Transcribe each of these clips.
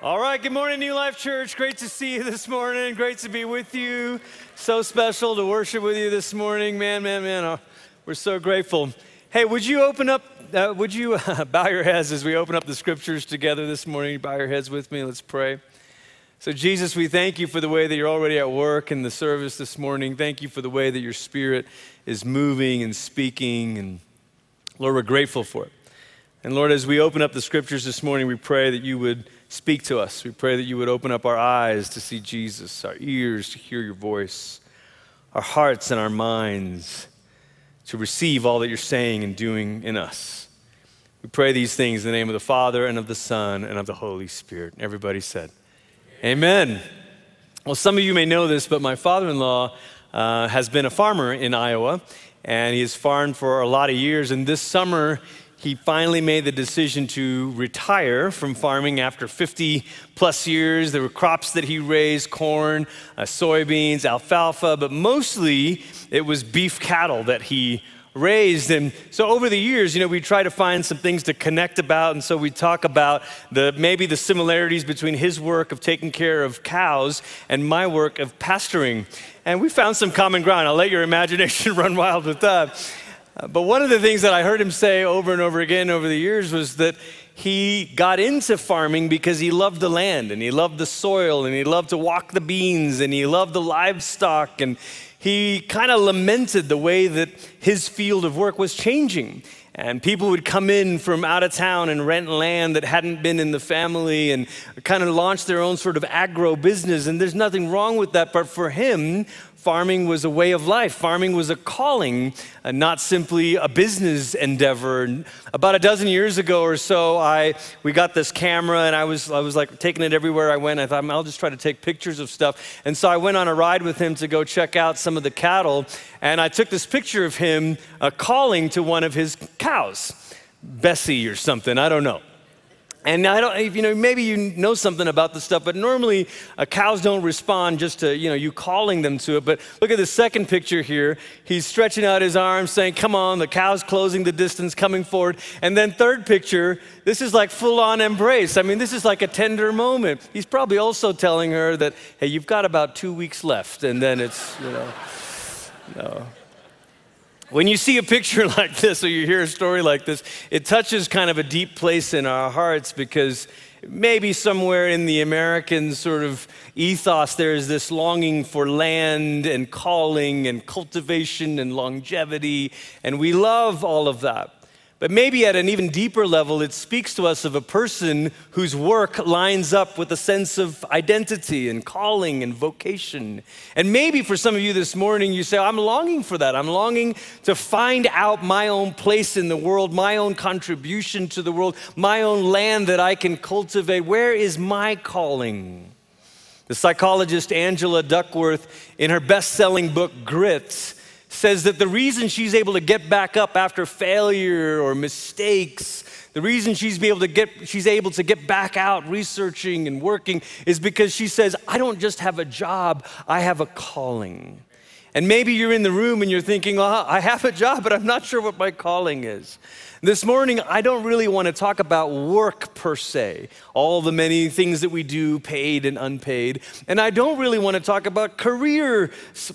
All right, good morning, New Life Church. Great to see you this morning. Great to be with you. So special to worship with you this morning. Man, man, man, oh, we're so grateful. Hey, would you open up, uh, would you uh, bow your heads as we open up the scriptures together this morning? Bow your heads with me. Let's pray. So, Jesus, we thank you for the way that you're already at work in the service this morning. Thank you for the way that your spirit is moving and speaking. And Lord, we're grateful for it. And Lord, as we open up the scriptures this morning, we pray that you would speak to us. We pray that you would open up our eyes to see Jesus, our ears to hear your voice, our hearts and our minds to receive all that you're saying and doing in us. We pray these things in the name of the Father and of the Son and of the Holy Spirit. Everybody said, Amen. Amen. Well, some of you may know this, but my father in law uh, has been a farmer in Iowa, and he has farmed for a lot of years. And this summer, he finally made the decision to retire from farming after 50 plus years. There were crops that he raised corn, uh, soybeans, alfalfa, but mostly it was beef cattle that he raised. And so over the years, you know, we try to find some things to connect about. And so we talk about the maybe the similarities between his work of taking care of cows and my work of pastoring. And we found some common ground. I'll let your imagination run wild with that. But one of the things that I heard him say over and over again over the years was that he got into farming because he loved the land and he loved the soil and he loved to walk the beans and he loved the livestock and he kind of lamented the way that his field of work was changing. And people would come in from out of town and rent land that hadn't been in the family and kind of launch their own sort of agro business. And there's nothing wrong with that. But for him, farming was a way of life. Farming was a calling, uh, not simply a business endeavor. About a dozen years ago or so, I we got this camera, and I was I was like taking it everywhere I went. I thought I'll just try to take pictures of stuff. And so I went on a ride with him to go check out some of the cattle, and I took this picture of him uh, calling to one of his cows, Bessie or something. I don't know. And I don't, if you know, maybe you know something about this stuff, but normally uh, cows don't respond just to, you know, you calling them to it. But look at the second picture here. He's stretching out his arms, saying, "Come on!" The cow's closing the distance, coming forward. And then third picture, this is like full-on embrace. I mean, this is like a tender moment. He's probably also telling her that, "Hey, you've got about two weeks left," and then it's, you know, no. When you see a picture like this or you hear a story like this, it touches kind of a deep place in our hearts because maybe somewhere in the American sort of ethos there is this longing for land and calling and cultivation and longevity, and we love all of that. But maybe at an even deeper level, it speaks to us of a person whose work lines up with a sense of identity and calling and vocation. And maybe for some of you this morning, you say, I'm longing for that. I'm longing to find out my own place in the world, my own contribution to the world, my own land that I can cultivate. Where is my calling? The psychologist Angela Duckworth, in her best selling book, Grit, says that the reason she's able to get back up after failure or mistakes, the reason she's able to get she's able to get back out researching and working is because she says, I don't just have a job, I have a calling. And maybe you're in the room and you're thinking, well, I have a job, but I'm not sure what my calling is. This morning, I don't really want to talk about work per se, all the many things that we do, paid and unpaid. And I don't really want to talk about career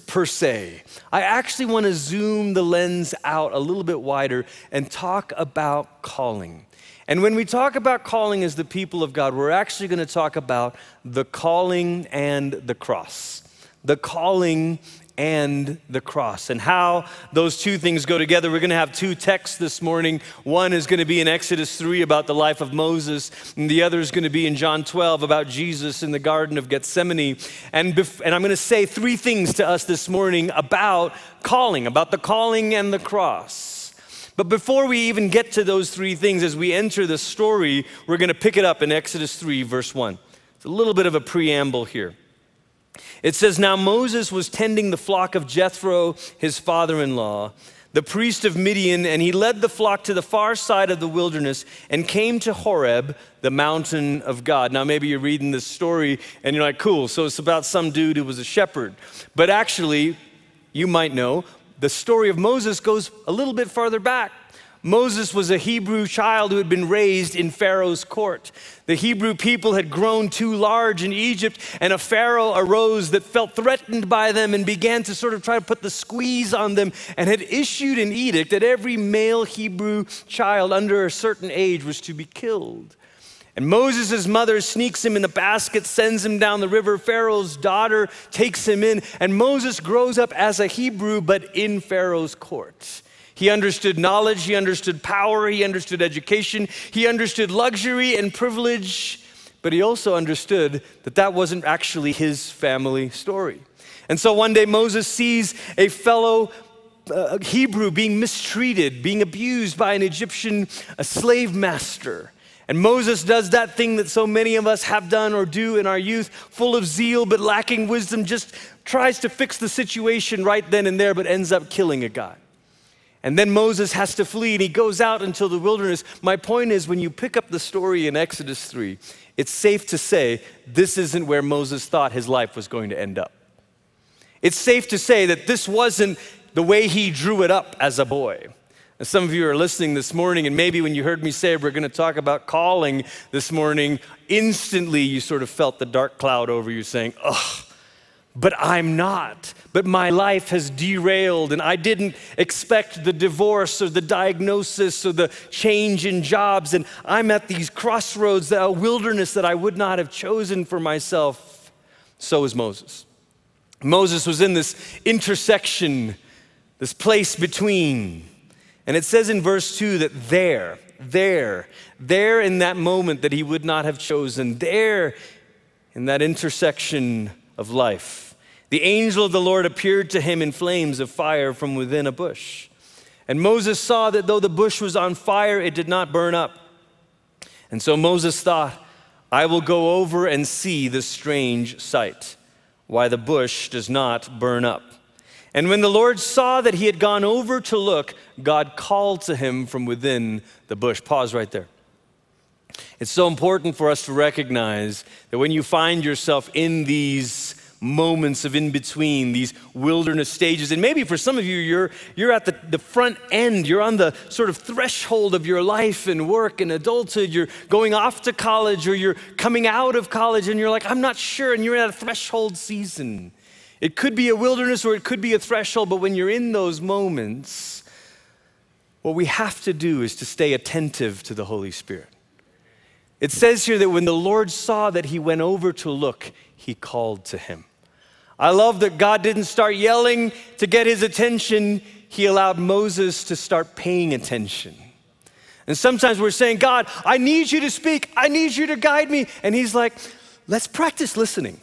per se. I actually want to zoom the lens out a little bit wider and talk about calling. And when we talk about calling as the people of God, we're actually going to talk about the calling and the cross. The calling and the cross and how those two things go together. We're going to have two texts this morning. One is going to be in Exodus 3 about the life of Moses, and the other is going to be in John 12 about Jesus in the Garden of Gethsemane. And, bef- and I'm going to say three things to us this morning about calling, about the calling and the cross. But before we even get to those three things, as we enter the story, we're going to pick it up in Exodus 3, verse 1. It's a little bit of a preamble here. It says, Now Moses was tending the flock of Jethro, his father in law, the priest of Midian, and he led the flock to the far side of the wilderness and came to Horeb, the mountain of God. Now, maybe you're reading this story and you're like, cool, so it's about some dude who was a shepherd. But actually, you might know, the story of Moses goes a little bit farther back. Moses was a Hebrew child who had been raised in Pharaoh's court. The Hebrew people had grown too large in Egypt, and a Pharaoh arose that felt threatened by them and began to sort of try to put the squeeze on them and had issued an edict that every male Hebrew child under a certain age was to be killed. And Moses' mother sneaks him in a basket, sends him down the river. Pharaoh's daughter takes him in, and Moses grows up as a Hebrew, but in Pharaoh's court. He understood knowledge, he understood power, he understood education, he understood luxury and privilege, but he also understood that that wasn't actually his family story. And so one day Moses sees a fellow uh, Hebrew being mistreated, being abused by an Egyptian a slave master. And Moses does that thing that so many of us have done or do in our youth, full of zeal but lacking wisdom, just tries to fix the situation right then and there, but ends up killing a guy. And then Moses has to flee and he goes out into the wilderness. My point is, when you pick up the story in Exodus 3, it's safe to say this isn't where Moses thought his life was going to end up. It's safe to say that this wasn't the way he drew it up as a boy. And some of you are listening this morning, and maybe when you heard me say we're going to talk about calling this morning, instantly you sort of felt the dark cloud over you saying, Ugh, but I'm not. But my life has derailed, and I didn't expect the divorce or the diagnosis or the change in jobs, and I'm at these crossroads, a wilderness that I would not have chosen for myself. So is Moses. Moses was in this intersection, this place between. And it says in verse 2 that there, there, there in that moment that he would not have chosen, there in that intersection of life the angel of the Lord appeared to him in flames of fire from within a bush. And Moses saw that though the bush was on fire, it did not burn up. And so Moses thought, I will go over and see this strange sight, why the bush does not burn up. And when the Lord saw that he had gone over to look, God called to him from within the bush. Pause right there. It's so important for us to recognize that when you find yourself in these moments of in between, these wilderness stages. And maybe for some of you, you're, you're at the, the front end, you're on the sort of threshold of your life and work and adulthood. You're going off to college or you're coming out of college and you're like, I'm not sure, and you're at a threshold season. It could be a wilderness or it could be a threshold, but when you're in those moments, what we have to do is to stay attentive to the Holy Spirit. It says here that when the Lord saw that he went over to look, he called to him. I love that God didn't start yelling to get his attention, he allowed Moses to start paying attention. And sometimes we're saying, God, I need you to speak, I need you to guide me. And he's like, let's practice listening,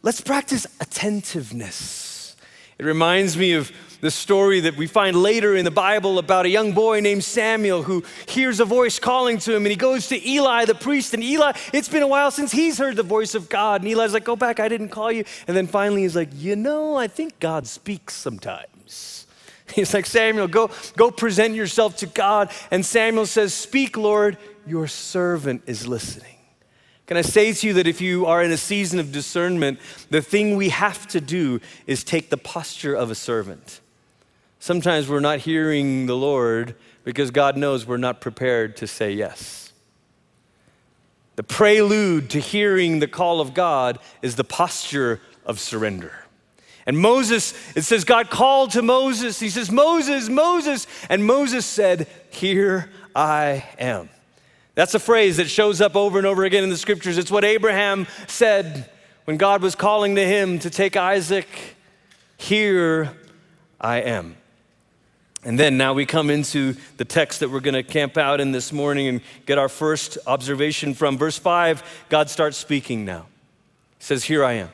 let's practice attentiveness. It reminds me of the story that we find later in the Bible about a young boy named Samuel who hears a voice calling to him and he goes to Eli, the priest. And Eli, it's been a while since he's heard the voice of God. And Eli's like, Go back, I didn't call you. And then finally he's like, You know, I think God speaks sometimes. He's like, Samuel, go, go present yourself to God. And Samuel says, Speak, Lord, your servant is listening. Can I say to you that if you are in a season of discernment, the thing we have to do is take the posture of a servant. Sometimes we're not hearing the Lord because God knows we're not prepared to say yes. The prelude to hearing the call of God is the posture of surrender. And Moses, it says, God called to Moses. He says, Moses, Moses. And Moses said, Here I am. That's a phrase that shows up over and over again in the scriptures. It's what Abraham said when God was calling to him to take Isaac. Here I am. And then now we come into the text that we're going to camp out in this morning and get our first observation from. Verse 5, God starts speaking now. He says, Here I am.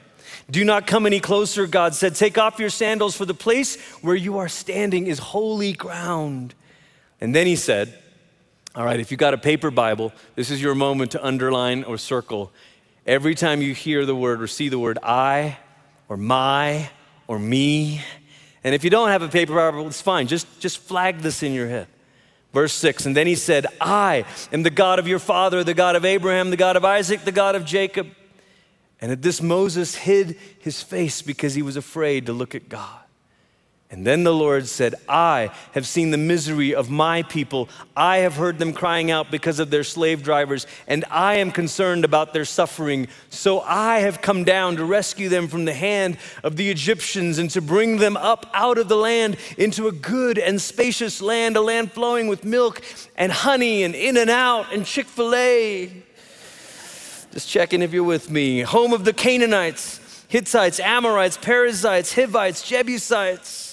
Do not come any closer, God said. Take off your sandals, for the place where you are standing is holy ground. And then he said, All right, if you've got a paper Bible, this is your moment to underline or circle. Every time you hear the word or see the word I or my or me, and if you don't have a paper Bible, it's fine. Just, just flag this in your head. Verse 6 And then he said, I am the God of your father, the God of Abraham, the God of Isaac, the God of Jacob. And at this, Moses hid his face because he was afraid to look at God. And then the Lord said, I have seen the misery of my people. I have heard them crying out because of their slave drivers, and I am concerned about their suffering. So I have come down to rescue them from the hand of the Egyptians and to bring them up out of the land into a good and spacious land, a land flowing with milk and honey and In-N-Out and Chick fil A. Just checking if you're with me. Home of the Canaanites, Hittites, Amorites, Perizzites, Hivites, Jebusites.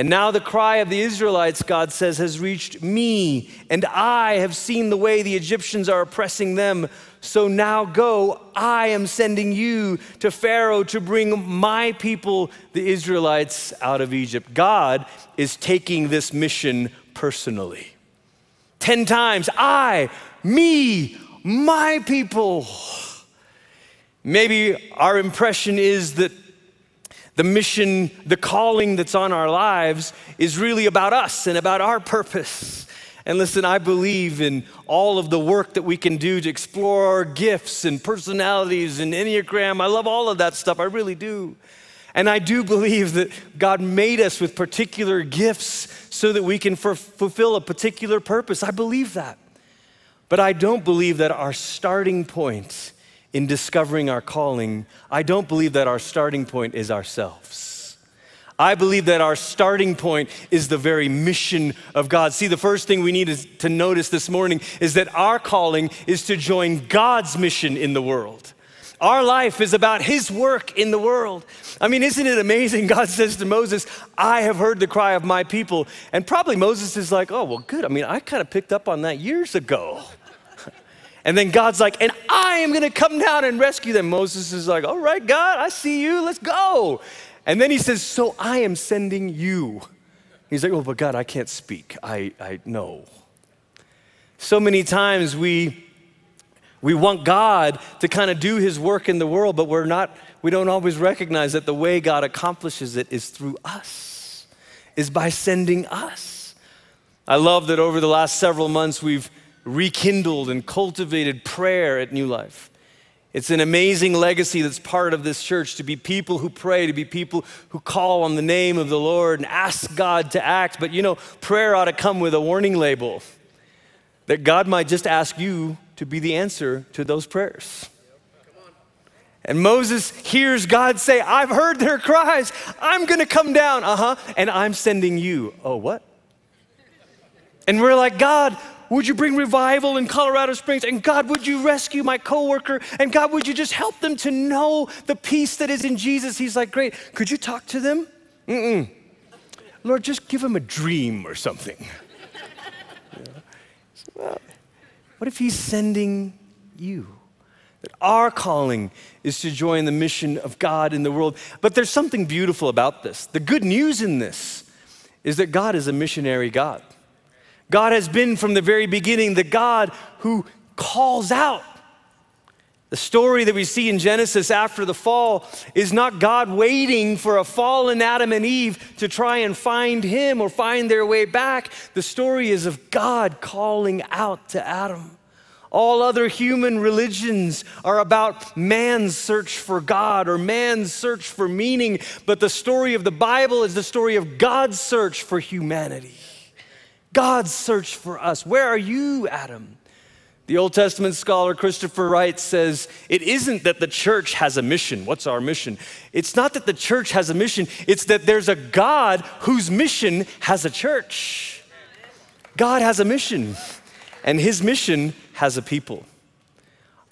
And now the cry of the Israelites, God says, has reached me, and I have seen the way the Egyptians are oppressing them. So now go, I am sending you to Pharaoh to bring my people, the Israelites, out of Egypt. God is taking this mission personally. Ten times, I, me, my people. Maybe our impression is that the mission, the calling that's on our lives is really about us and about our purpose. And listen, I believe in all of the work that we can do to explore our gifts and personalities and Enneagram. I love all of that stuff, I really do. And I do believe that God made us with particular gifts so that we can f- fulfill a particular purpose. I believe that. But I don't believe that our starting point in discovering our calling, I don't believe that our starting point is ourselves. I believe that our starting point is the very mission of God. See, the first thing we need to notice this morning is that our calling is to join God's mission in the world. Our life is about His work in the world. I mean, isn't it amazing? God says to Moses, I have heard the cry of my people. And probably Moses is like, oh, well, good. I mean, I kind of picked up on that years ago. And then God's like, and I am to come down and rescue them. Moses is like, all right, God, I see you. Let's go. And then he says, so I am sending you. He's like, oh, but God, I can't speak. I, I know. So many times we, we want God to kind of do his work in the world, but we're not, we don't always recognize that the way God accomplishes it is through us, is by sending us. I love that over the last several months we've rekindled and cultivated prayer at New Life. It's an amazing legacy that's part of this church to be people who pray, to be people who call on the name of the Lord and ask God to act. But you know, prayer ought to come with a warning label that God might just ask you to be the answer to those prayers. And Moses hears God say, I've heard their cries. I'm going to come down. Uh huh. And I'm sending you. Oh, what? And we're like, God, would you bring revival in Colorado Springs? And God, would you rescue my coworker? And God, would you just help them to know the peace that is in Jesus? He's like, Great. Could you talk to them? Mm-mm. Lord, just give them a dream or something. well, what if He's sending you? That our calling is to join the mission of God in the world. But there's something beautiful about this. The good news in this is that God is a missionary God. God has been from the very beginning the God who calls out. The story that we see in Genesis after the fall is not God waiting for a fallen Adam and Eve to try and find him or find their way back. The story is of God calling out to Adam. All other human religions are about man's search for God or man's search for meaning, but the story of the Bible is the story of God's search for humanity. God's search for us. Where are you, Adam? The Old Testament scholar Christopher Wright says it isn't that the church has a mission. What's our mission? It's not that the church has a mission, it's that there's a God whose mission has a church. God has a mission, and his mission has a people.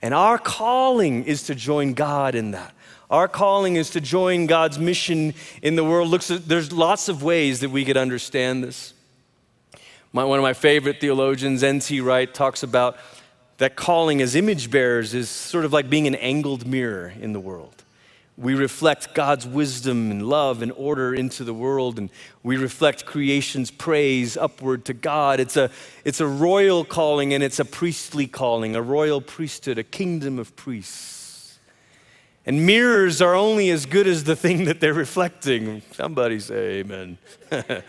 And our calling is to join God in that. Our calling is to join God's mission in the world. Looks, there's lots of ways that we could understand this. My, one of my favorite theologians, N.T. Wright, talks about that calling as image bearers is sort of like being an angled mirror in the world. We reflect God's wisdom and love and order into the world, and we reflect creation's praise upward to God. It's a, it's a royal calling and it's a priestly calling, a royal priesthood, a kingdom of priests. And mirrors are only as good as the thing that they're reflecting. Somebody say amen.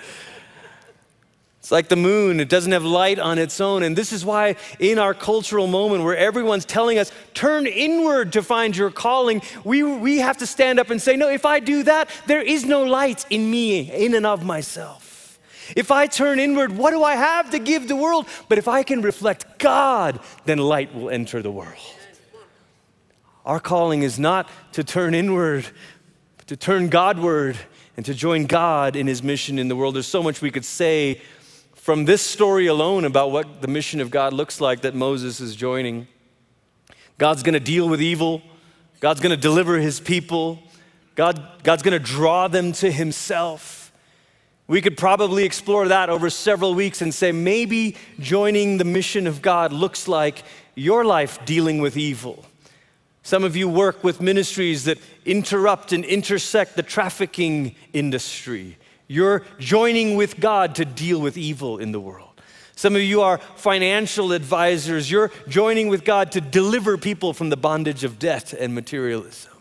It's like the moon, it doesn't have light on its own. And this is why, in our cultural moment where everyone's telling us, turn inward to find your calling, we, we have to stand up and say, no, if I do that, there is no light in me, in and of myself. If I turn inward, what do I have to give the world? But if I can reflect God, then light will enter the world. Our calling is not to turn inward, but to turn Godward and to join God in his mission in the world. There's so much we could say from this story alone about what the mission of God looks like that Moses is joining. God's going to deal with evil, God's going to deliver his people, God, God's going to draw them to himself. We could probably explore that over several weeks and say maybe joining the mission of God looks like your life dealing with evil. Some of you work with ministries that interrupt and intersect the trafficking industry. You're joining with God to deal with evil in the world. Some of you are financial advisors. You're joining with God to deliver people from the bondage of debt and materialism.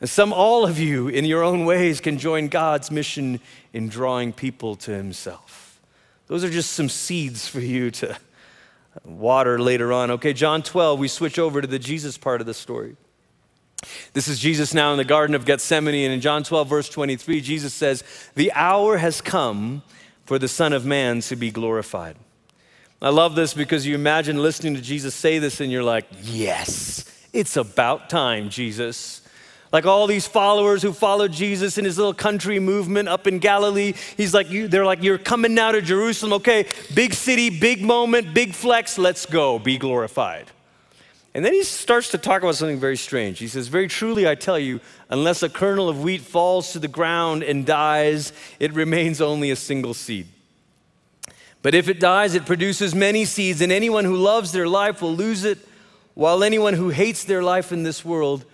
And some, all of you, in your own ways, can join God's mission in drawing people to Himself. Those are just some seeds for you to water later on. Okay, John 12, we switch over to the Jesus part of the story. This is Jesus now in the Garden of Gethsemane, and in John 12, verse 23, Jesus says, The hour has come for the Son of Man to be glorified. I love this because you imagine listening to Jesus say this, and you're like, Yes, it's about time, Jesus. Like all these followers who followed Jesus in his little country movement up in Galilee, he's like, you, they're like, You're coming now to Jerusalem. Okay, big city, big moment, big flex, let's go, be glorified. And then he starts to talk about something very strange. He says, Very truly, I tell you, unless a kernel of wheat falls to the ground and dies, it remains only a single seed. But if it dies, it produces many seeds, and anyone who loves their life will lose it, while anyone who hates their life in this world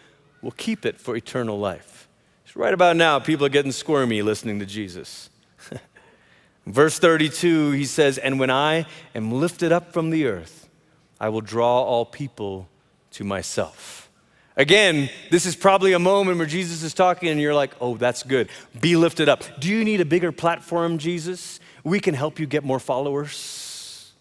will keep it for eternal life. So right about now, people are getting squirmy listening to Jesus. Verse 32, he says, And when I am lifted up from the earth, I will draw all people to myself. Again, this is probably a moment where Jesus is talking and you're like, oh, that's good. Be lifted up. Do you need a bigger platform, Jesus? We can help you get more followers.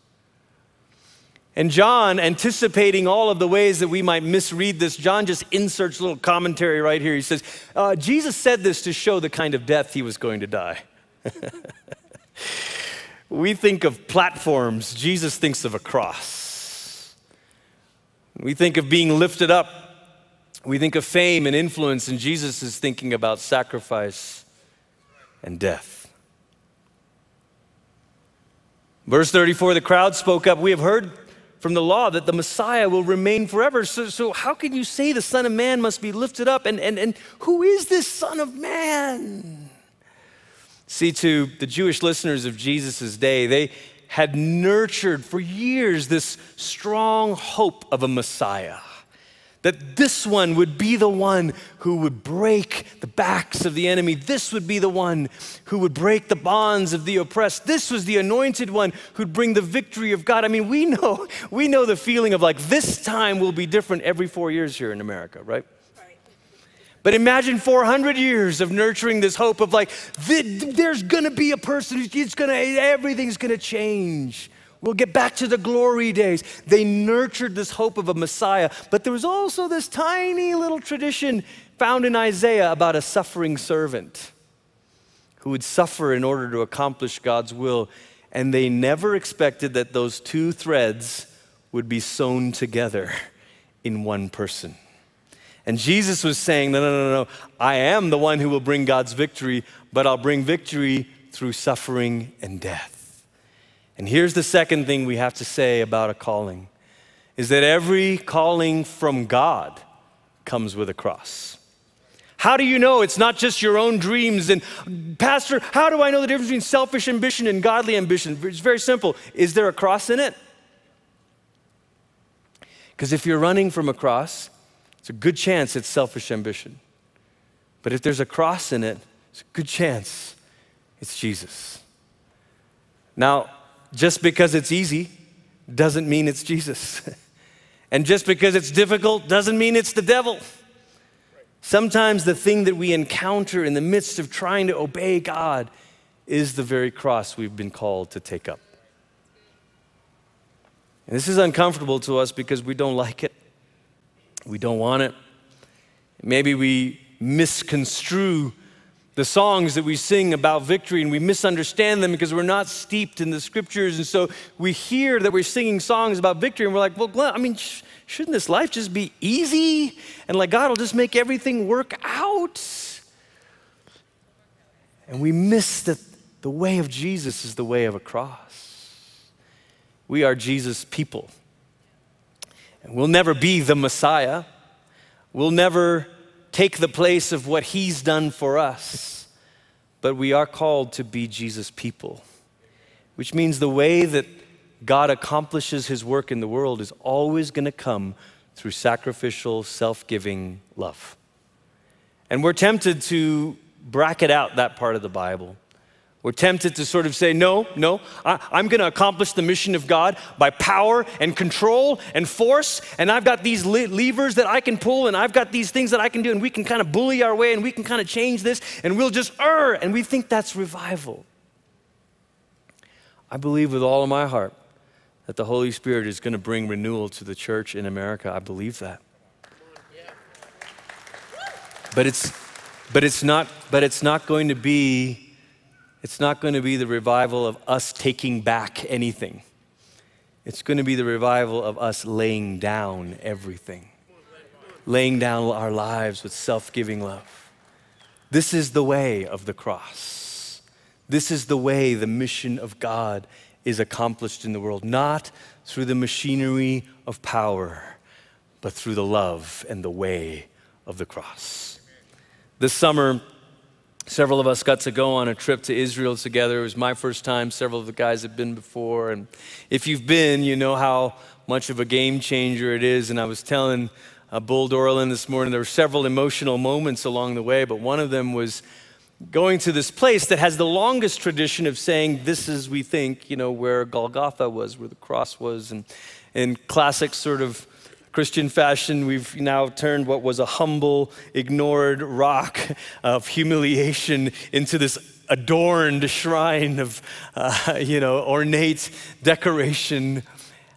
And John, anticipating all of the ways that we might misread this, John just inserts a little commentary right here. He says, uh, Jesus said this to show the kind of death he was going to die. we think of platforms, Jesus thinks of a cross. We think of being lifted up. We think of fame and influence, and Jesus is thinking about sacrifice and death. Verse 34 the crowd spoke up. We have heard from the law that the Messiah will remain forever. So, so how can you say the Son of Man must be lifted up? And, and, and who is this Son of Man? See, to the Jewish listeners of Jesus' day, they had nurtured for years this strong hope of a Messiah. That this one would be the one who would break the backs of the enemy. This would be the one who would break the bonds of the oppressed. This was the anointed one who'd bring the victory of God. I mean, we know, we know the feeling of like this time will be different every four years here in America, right? But imagine 400 years of nurturing this hope of like, there's gonna be a person who's gonna, everything's gonna change. We'll get back to the glory days. They nurtured this hope of a Messiah, but there was also this tiny little tradition found in Isaiah about a suffering servant who would suffer in order to accomplish God's will. And they never expected that those two threads would be sewn together in one person. And Jesus was saying, No, no, no, no. I am the one who will bring God's victory, but I'll bring victory through suffering and death. And here's the second thing we have to say about a calling is that every calling from God comes with a cross. How do you know it's not just your own dreams? And, Pastor, how do I know the difference between selfish ambition and godly ambition? It's very simple. Is there a cross in it? Because if you're running from a cross, it's a good chance it's selfish ambition. But if there's a cross in it, it's a good chance it's Jesus. Now, just because it's easy doesn't mean it's Jesus. and just because it's difficult doesn't mean it's the devil. Sometimes the thing that we encounter in the midst of trying to obey God is the very cross we've been called to take up. And this is uncomfortable to us because we don't like it. We don't want it. Maybe we misconstrue the songs that we sing about victory and we misunderstand them because we're not steeped in the scriptures. And so we hear that we're singing songs about victory and we're like, well, Glenn, I mean, sh- shouldn't this life just be easy? And like God will just make everything work out? And we miss that the way of Jesus is the way of a cross. We are Jesus' people. We'll never be the Messiah. We'll never take the place of what he's done for us. But we are called to be Jesus' people, which means the way that God accomplishes his work in the world is always going to come through sacrificial, self giving love. And we're tempted to bracket out that part of the Bible. We're tempted to sort of say, no, no, I, am going to accomplish the mission of God by power and control and force. And I've got these le- levers that I can pull, and I've got these things that I can do, and we can kind of bully our way, and we can kind of change this, and we'll just err. And we think that's revival. I believe with all of my heart that the Holy Spirit is going to bring renewal to the church in America. I believe that. But it's, but it's, not, but it's not going to be it's not going to be the revival of us taking back anything. It's going to be the revival of us laying down everything, laying down our lives with self giving love. This is the way of the cross. This is the way the mission of God is accomplished in the world, not through the machinery of power, but through the love and the way of the cross. This summer, Several of us got to go on a trip to Israel together. It was my first time. Several of the guys have been before. And if you've been, you know how much of a game changer it is. And I was telling uh, Bull Dorlin this morning, there were several emotional moments along the way, but one of them was going to this place that has the longest tradition of saying, This is, we think, you know, where Golgotha was, where the cross was. And in classic sort of Christian fashion, we've now turned what was a humble, ignored rock of humiliation into this adorned shrine of, uh, you know, ornate decoration.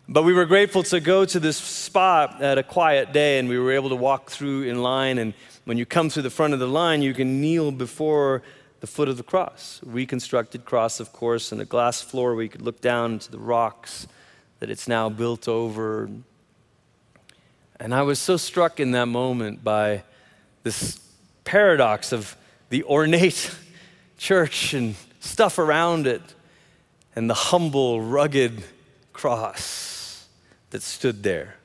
But we were grateful to go to this spot at a quiet day, and we were able to walk through in line. And when you come through the front of the line, you can kneel before the foot of the cross. Reconstructed cross, of course, and a glass floor where you could look down into the rocks that it's now built over. And I was so struck in that moment by this paradox of the ornate church and stuff around it and the humble, rugged cross that stood there.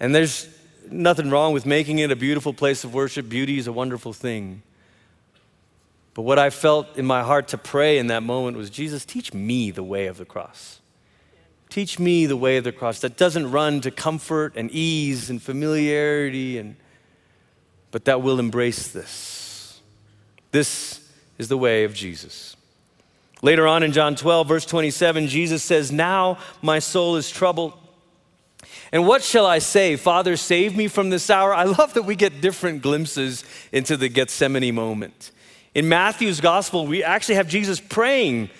And there's nothing wrong with making it a beautiful place of worship. Beauty is a wonderful thing. But what I felt in my heart to pray in that moment was Jesus, teach me the way of the cross. Teach me the way of the cross that doesn't run to comfort and ease and familiarity, and, but that will embrace this. This is the way of Jesus. Later on in John 12, verse 27, Jesus says, Now my soul is troubled. And what shall I say? Father, save me from this hour. I love that we get different glimpses into the Gethsemane moment. In Matthew's gospel, we actually have Jesus praying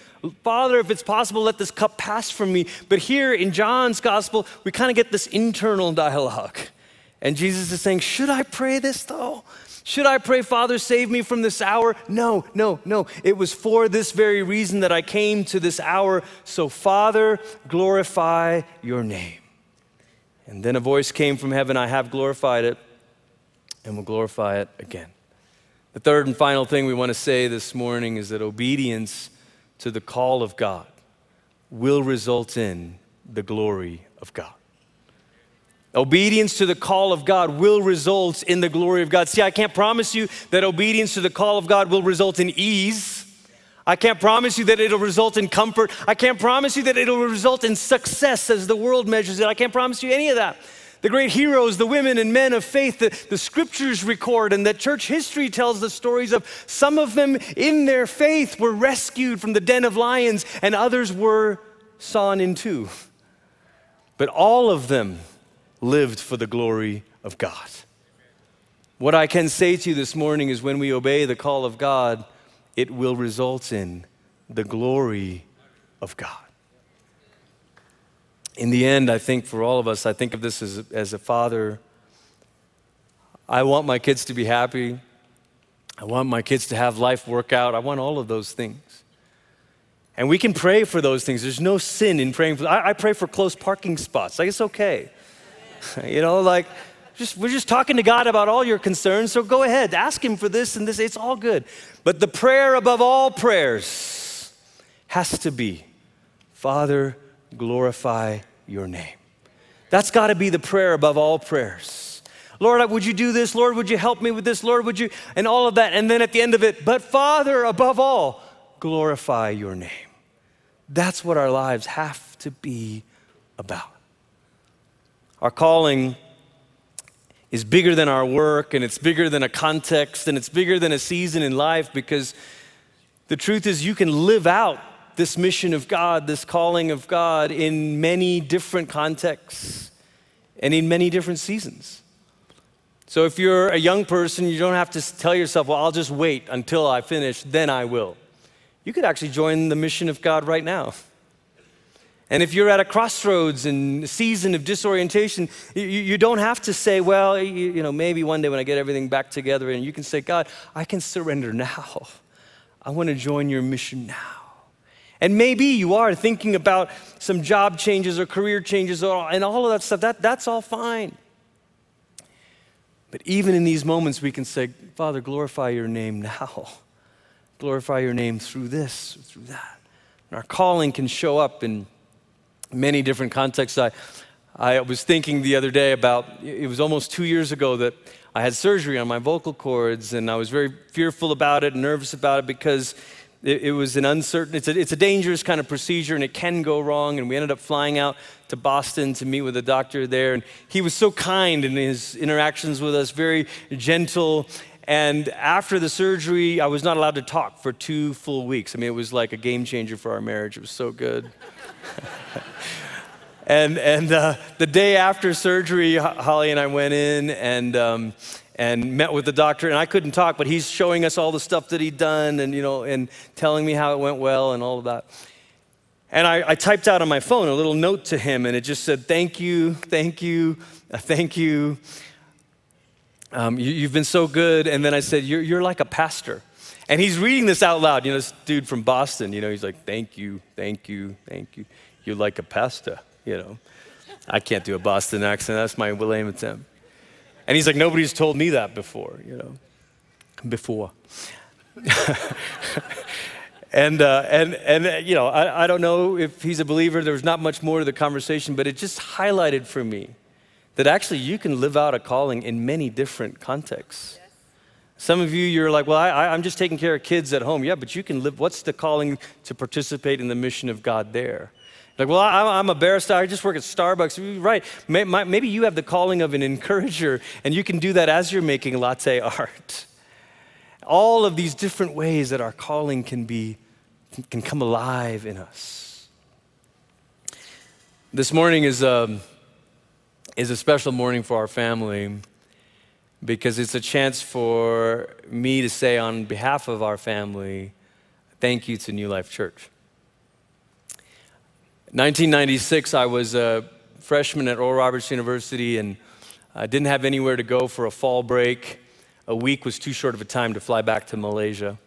Father, if it's possible, let this cup pass from me. But here in John's gospel, we kind of get this internal dialogue. And Jesus is saying, Should I pray this though? Should I pray, Father, save me from this hour? No, no, no. It was for this very reason that I came to this hour. So, Father, glorify your name. And then a voice came from heaven I have glorified it and will glorify it again. The third and final thing we want to say this morning is that obedience to the call of God will result in the glory of God. Obedience to the call of God will result in the glory of God. See, I can't promise you that obedience to the call of God will result in ease. I can't promise you that it'll result in comfort. I can't promise you that it'll result in success as the world measures it. I can't promise you any of that the great heroes, the women and men of faith that the scriptures record and that church history tells the stories of, some of them in their faith were rescued from the den of lions and others were sawn in two. But all of them lived for the glory of God. What I can say to you this morning is when we obey the call of God, it will result in the glory of God. In the end, I think for all of us, I think of this as, as a father. I want my kids to be happy. I want my kids to have life work out. I want all of those things. And we can pray for those things. There's no sin in praying for. I, I pray for close parking spots. Like it's okay. you know, like just, we're just talking to God about all your concerns. So go ahead, ask Him for this and this. It's all good. But the prayer above all prayers has to be, Father, glorify Your name. That's got to be the prayer above all prayers. Lord, would you do this? Lord, would you help me with this? Lord, would you? And all of that. And then at the end of it, but Father, above all, glorify your name. That's what our lives have to be about. Our calling is bigger than our work, and it's bigger than a context, and it's bigger than a season in life because the truth is, you can live out this mission of God, this calling of God in many different contexts and in many different seasons. So if you're a young person, you don't have to tell yourself, well, I'll just wait until I finish, then I will. You could actually join the mission of God right now. And if you're at a crossroads and a season of disorientation, you, you don't have to say, well, you, you know, maybe one day when I get everything back together, and you can say, God, I can surrender now. I want to join your mission now. And maybe you are thinking about some job changes or career changes and all of that stuff. That, that's all fine. But even in these moments, we can say, Father, glorify your name now. glorify your name through this, through that. And our calling can show up in many different contexts. I, I was thinking the other day about it was almost two years ago that I had surgery on my vocal cords, and I was very fearful about it, nervous about it because it, it was an uncertain, it's a, it's a dangerous kind of procedure and it can go wrong. And we ended up flying out to Boston to meet with a doctor there. And he was so kind in his interactions with us, very gentle. And after the surgery, I was not allowed to talk for two full weeks. I mean, it was like a game changer for our marriage. It was so good. and and uh, the day after surgery, Holly and I went in and. Um, and met with the doctor and I couldn't talk, but he's showing us all the stuff that he'd done and, you know, and telling me how it went well and all of that. And I, I typed out on my phone a little note to him and it just said, thank you, thank you, uh, thank you. Um, you have been so good. And then I said, you're, you're like a pastor. And he's reading this out loud. You know, this dude from Boston, you know, he's like, thank you, thank you, thank you. You're like a pastor, you know. I can't do a Boston accent. That's my lame attempt. And he's like, nobody's told me that before, you know, before. and, uh, and, and, uh, you know, I, I don't know if he's a believer. There was not much more to the conversation, but it just highlighted for me that actually you can live out a calling in many different contexts. Some of you, you're like, well, I, I'm just taking care of kids at home. Yeah, but you can live, what's the calling to participate in the mission of God there? Like, well, I'm a barista. I just work at Starbucks. Right. Maybe you have the calling of an encourager, and you can do that as you're making latte art. All of these different ways that our calling can be, can come alive in us. This morning is a, um, is a special morning for our family because it's a chance for me to say, on behalf of our family, thank you to New Life Church. 1996, I was a freshman at Oral Roberts University and I didn't have anywhere to go for a fall break. A week was too short of a time to fly back to Malaysia.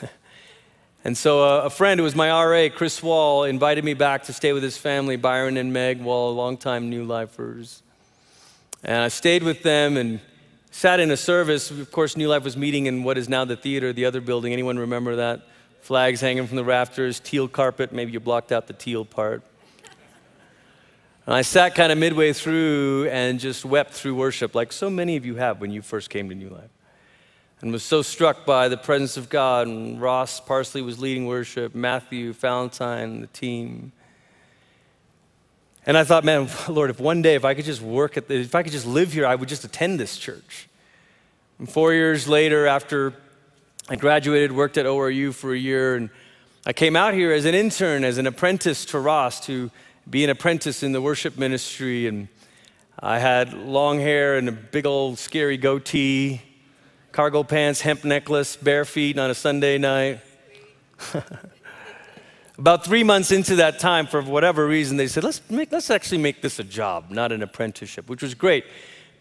and so uh, a friend who was my RA, Chris Wall, invited me back to stay with his family, Byron and Meg Wall, longtime New Lifers. And I stayed with them and sat in a service. Of course, New Life was meeting in what is now the theater, the other building. Anyone remember that? Flags hanging from the rafters, teal carpet. Maybe you blocked out the teal part. And I sat kind of midway through and just wept through worship, like so many of you have when you first came to New Life. And was so struck by the presence of God. And Ross Parsley was leading worship, Matthew, Valentine, the team. And I thought, man, Lord, if one day, if I could just work at, the, if I could just live here, I would just attend this church. And four years later, after I graduated, worked at ORU for a year, and I came out here as an intern, as an apprentice to Ross to be an apprentice in the worship ministry. And I had long hair and a big old scary goatee, cargo pants, hemp necklace, bare feet on a Sunday night. About three months into that time, for whatever reason, they said, let's, make, let's actually make this a job, not an apprenticeship, which was great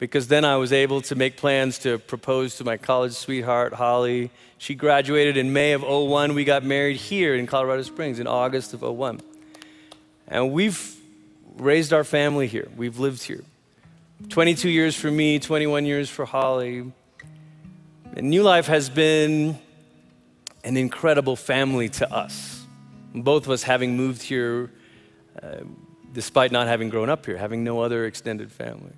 because then I was able to make plans to propose to my college sweetheart, Holly. She graduated in May of 01. We got married here in Colorado Springs in August of 01. And we've raised our family here. We've lived here. 22 years for me, 21 years for Holly. And New Life has been an incredible family to us. Both of us having moved here uh, despite not having grown up here, having no other extended family.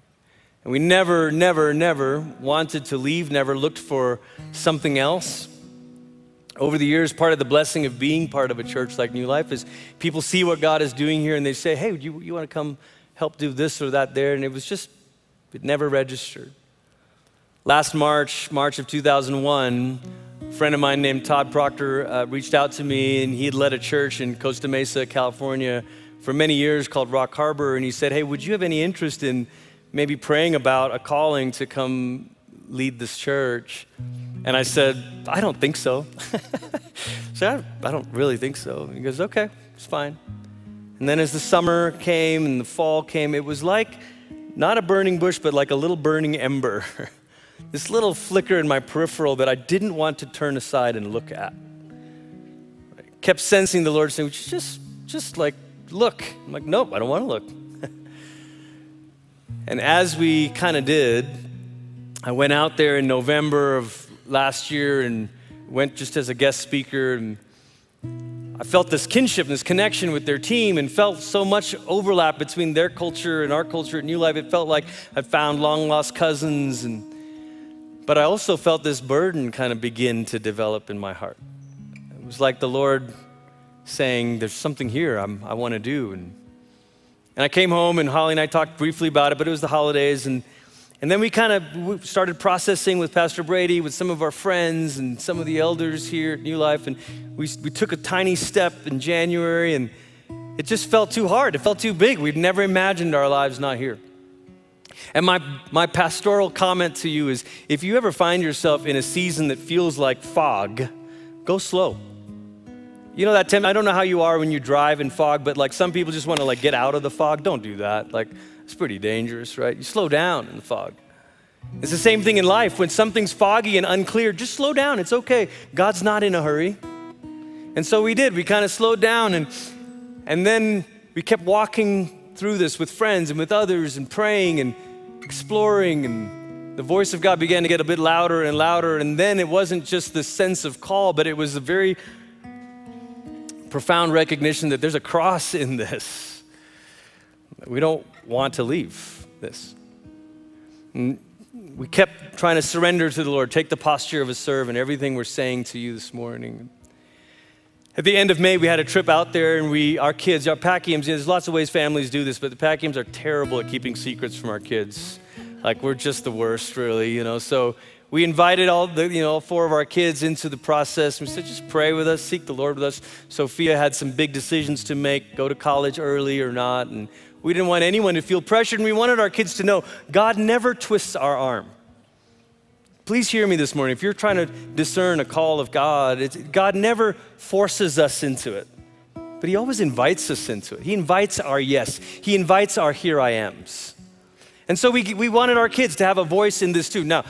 And we never, never, never wanted to leave, never looked for something else. Over the years, part of the blessing of being part of a church like New Life is people see what God is doing here and they say, hey, you, you want to come help do this or that there? And it was just, it never registered. Last March, March of 2001, a friend of mine named Todd Proctor uh, reached out to me and he had led a church in Costa Mesa, California for many years called Rock Harbor. And he said, hey, would you have any interest in maybe praying about a calling to come lead this church. And I said, I don't think so. so I, I don't really think so. He goes, okay, it's fine. And then as the summer came and the fall came, it was like not a burning bush, but like a little burning ember. this little flicker in my peripheral that I didn't want to turn aside and look at. I kept sensing the Lord saying, just, just like, look. I'm like, nope, I don't want to look. And as we kind of did, I went out there in November of last year and went just as a guest speaker. And I felt this kinship and this connection with their team and felt so much overlap between their culture and our culture at New Life. It felt like I found long lost cousins. And, but I also felt this burden kind of begin to develop in my heart. It was like the Lord saying, There's something here I'm, i want to do. And and I came home, and Holly and I talked briefly about it, but it was the holidays. And, and then we kind of started processing with Pastor Brady, with some of our friends, and some of the elders here at New Life. And we, we took a tiny step in January, and it just felt too hard. It felt too big. We'd never imagined our lives not here. And my, my pastoral comment to you is if you ever find yourself in a season that feels like fog, go slow. You know that Tim, I don't know how you are when you drive in fog, but like some people just want to like get out of the fog. Don't do that. Like it's pretty dangerous, right? You slow down in the fog. It's the same thing in life. When something's foggy and unclear, just slow down. It's okay. God's not in a hurry. And so we did. We kind of slowed down and and then we kept walking through this with friends and with others and praying and exploring and the voice of God began to get a bit louder and louder and then it wasn't just the sense of call, but it was a very profound recognition that there's a cross in this. We don't want to leave this. We kept trying to surrender to the Lord, take the posture of a servant, everything we're saying to you this morning. At the end of May, we had a trip out there, and we, our kids, our Packiams, there's lots of ways families do this, but the Packiams are terrible at keeping secrets from our kids. Like, we're just the worst, really, you know. So we invited all the, you know, four of our kids into the process. We said, just pray with us, seek the Lord with us. Sophia had some big decisions to make, go to college early or not. And we didn't want anyone to feel pressured. And we wanted our kids to know God never twists our arm. Please hear me this morning. If you're trying to discern a call of God, God never forces us into it, but He always invites us into it. He invites our yes, He invites our here I ams. And so we, we wanted our kids to have a voice in this too. Now,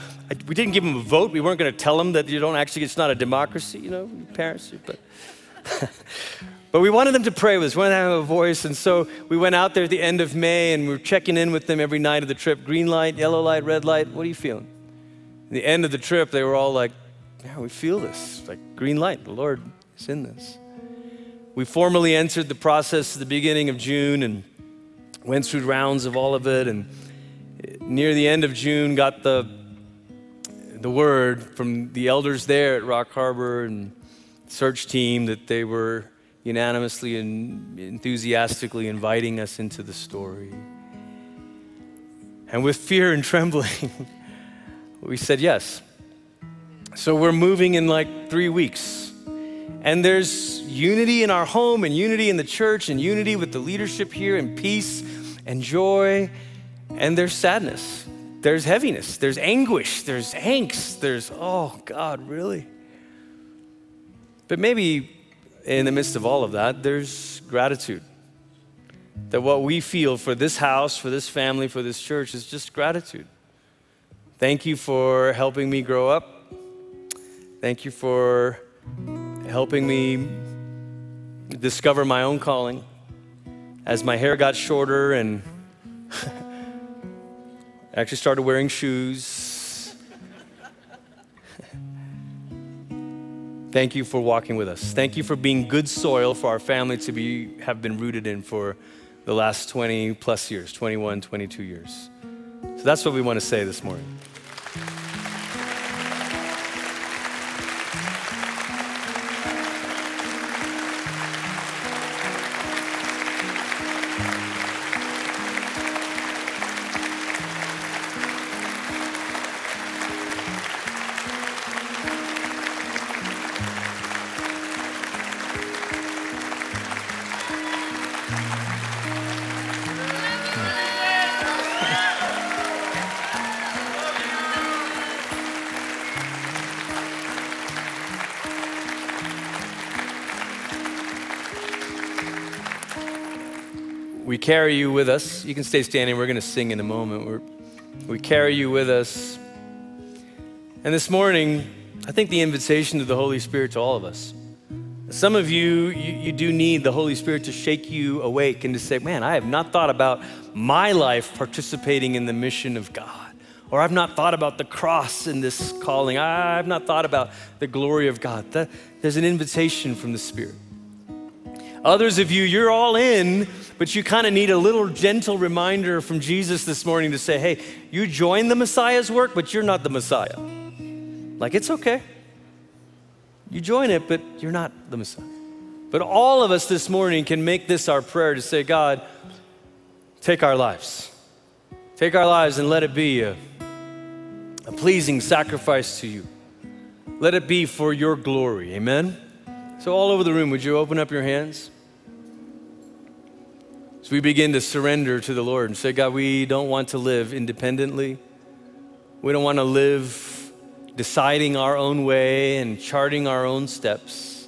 we didn't give them a vote. We weren't going to tell them that you don't actually, it's not a democracy, you know, parents, but. but we wanted them to pray with us. We wanted them to have a voice. And so we went out there at the end of May and we were checking in with them every night of the trip green light, yellow light, red light. What are you feeling? At the end of the trip, they were all like, yeah, we feel this. Like green light, the Lord is in this. We formally entered the process at the beginning of June and went through rounds of all of it. And near the end of June, got the, the word from the elders there at Rock Harbor and search team that they were unanimously and enthusiastically inviting us into the story. And with fear and trembling, we said yes. So we're moving in like three weeks. And there's unity in our home, and unity in the church, and unity with the leadership here, and peace and joy and there's sadness, there's heaviness, there's anguish, there's angst, there's, oh God, really? But maybe in the midst of all of that, there's gratitude. That what we feel for this house, for this family, for this church is just gratitude. Thank you for helping me grow up. Thank you for helping me discover my own calling. As my hair got shorter and I actually started wearing shoes. Thank you for walking with us. Thank you for being good soil for our family to be, have been rooted in for the last 20 plus years 21, 22 years. So that's what we want to say this morning. Carry you with us. You can stay standing. We're going to sing in a moment. We're, we carry you with us. And this morning, I think the invitation to the Holy Spirit to all of us. Some of you, you, you, do need the Holy Spirit to shake you awake and to say, Man, I have not thought about my life participating in the mission of God. Or I've not thought about the cross in this calling. I've not thought about the glory of God. There's an invitation from the Spirit. Others of you, you're all in, but you kind of need a little gentle reminder from Jesus this morning to say, hey, you join the Messiah's work, but you're not the Messiah. Like, it's okay. You join it, but you're not the Messiah. But all of us this morning can make this our prayer to say, God, take our lives. Take our lives and let it be a, a pleasing sacrifice to you. Let it be for your glory. Amen? So, all over the room, would you open up your hands? We begin to surrender to the Lord and say, God, we don't want to live independently. We don't want to live deciding our own way and charting our own steps.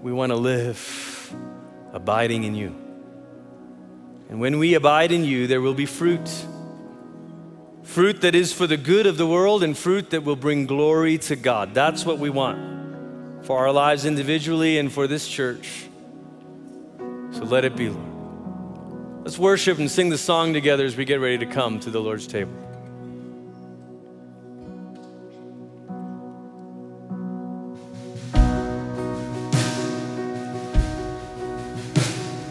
We want to live abiding in you. And when we abide in you, there will be fruit. Fruit that is for the good of the world and fruit that will bring glory to God. That's what we want for our lives individually and for this church. So let it be, Lord. Let's worship and sing the song together as we get ready to come to the Lord's table.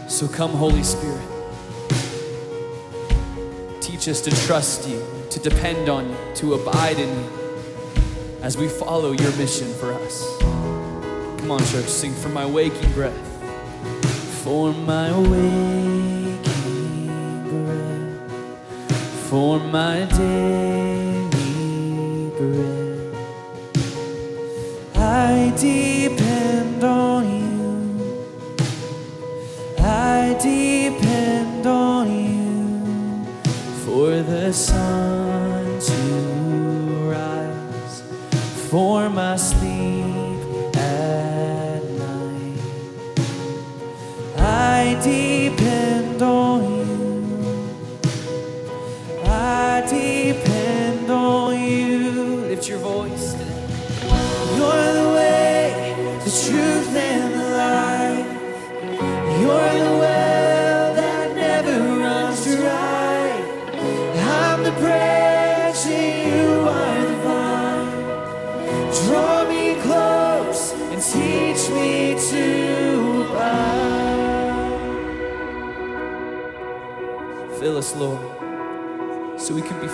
So come, Holy Spirit. Teach us to trust you, to depend on you, to abide in you as we follow your mission for us. Come on, church, sing for my waking breath for my waking breath, for my daily bread. I depend on you. I depend on you for the sun to rise, for my sleep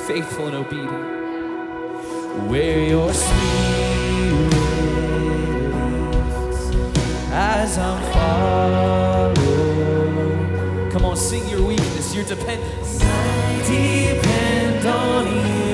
faithful and obedient. Where your spirit leads, as I'm following. Come on, sing your weakness, your dependence. I depend on you.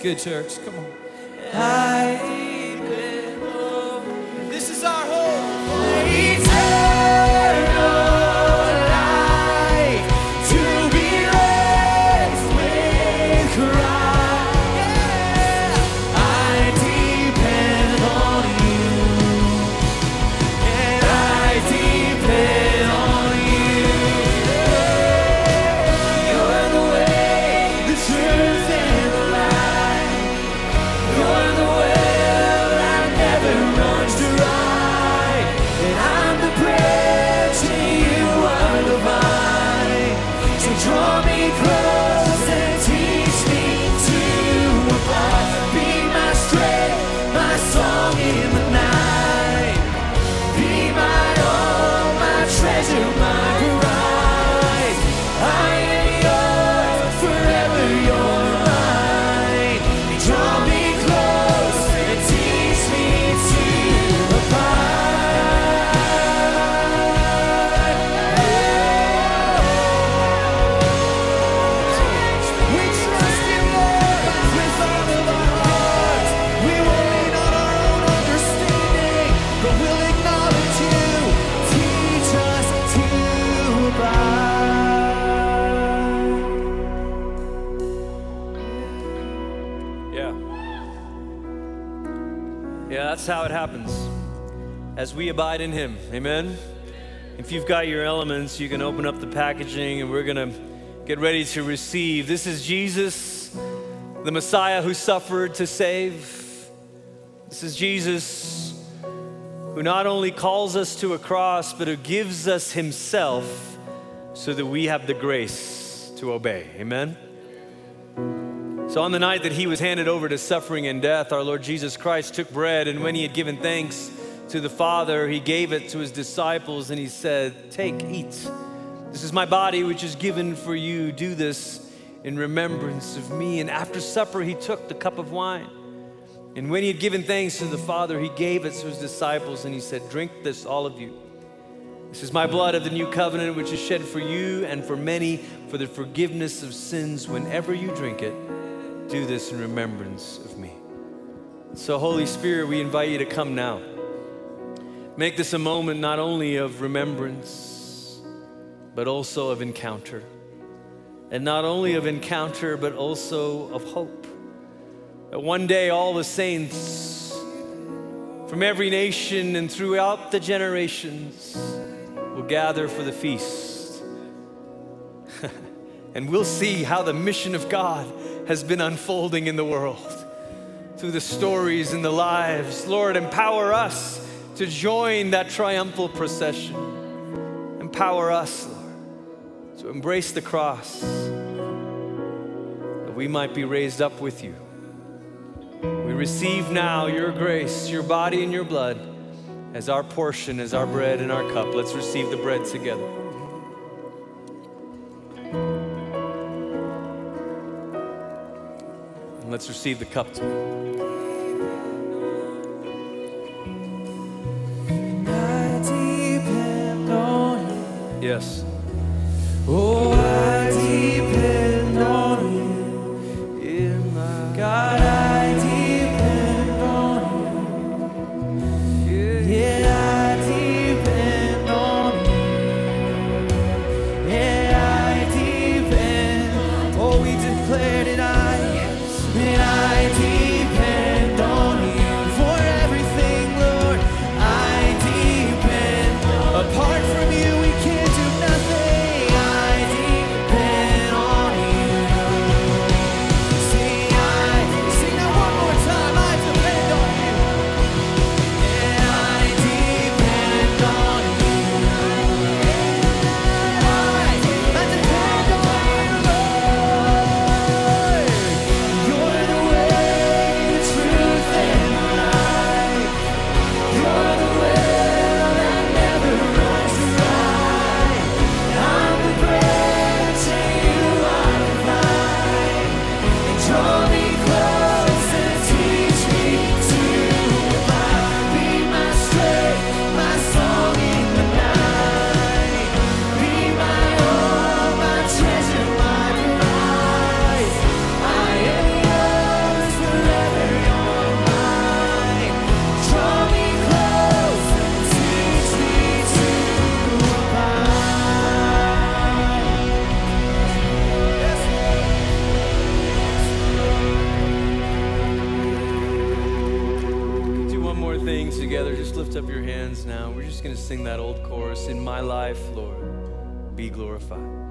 Good, church. Come on. I As we abide in Him. Amen. If you've got your elements, you can open up the packaging and we're going to get ready to receive. This is Jesus, the Messiah who suffered to save. This is Jesus who not only calls us to a cross, but who gives us Himself so that we have the grace to obey. Amen. So, on the night that he was handed over to suffering and death, our Lord Jesus Christ took bread, and when he had given thanks to the Father, he gave it to his disciples, and he said, Take, eat. This is my body, which is given for you. Do this in remembrance of me. And after supper, he took the cup of wine. And when he had given thanks to the Father, he gave it to his disciples, and he said, Drink this, all of you. This is my blood of the new covenant, which is shed for you and for many for the forgiveness of sins. Whenever you drink it, do this in remembrance of me. So, Holy Spirit, we invite you to come now. Make this a moment not only of remembrance, but also of encounter. And not only of encounter, but also of hope. That one day all the saints from every nation and throughout the generations will gather for the feast. and we'll see how the mission of God has been unfolding in the world through the stories and the lives. Lord, empower us to join that triumphal procession. Empower us, Lord, to embrace the cross that we might be raised up with you. We receive now your grace, your body, and your blood as our portion, as our bread and our cup. Let's receive the bread together. And let's receive the cup together. On up your hands now. We're just going to sing that old chorus In my life, Lord, be glorified.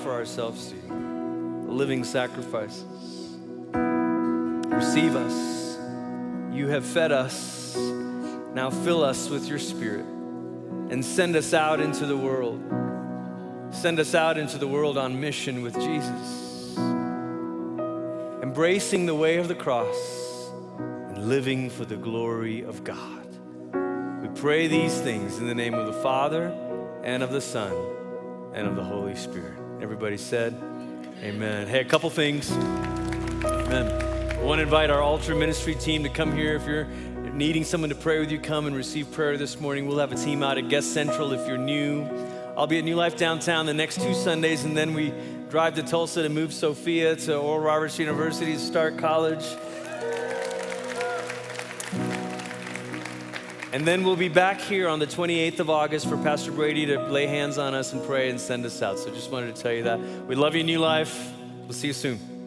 Offer ourselves to you, living sacrifices. Receive us. You have fed us. Now fill us with your spirit and send us out into the world. Send us out into the world on mission with Jesus, embracing the way of the cross and living for the glory of God. We pray these things in the name of the Father and of the Son and of the Holy Spirit. Everybody said, Amen. Hey, a couple things. Amen. I want to invite our altar ministry team to come here. If you're needing someone to pray with you, come and receive prayer this morning. We'll have a team out at Guest Central if you're new. I'll be at New Life Downtown the next two Sundays, and then we drive to Tulsa to move Sophia to Oral Roberts University to start college. And then we'll be back here on the 28th of August for Pastor Brady to lay hands on us and pray and send us out. So just wanted to tell you that. We love you, New Life. We'll see you soon.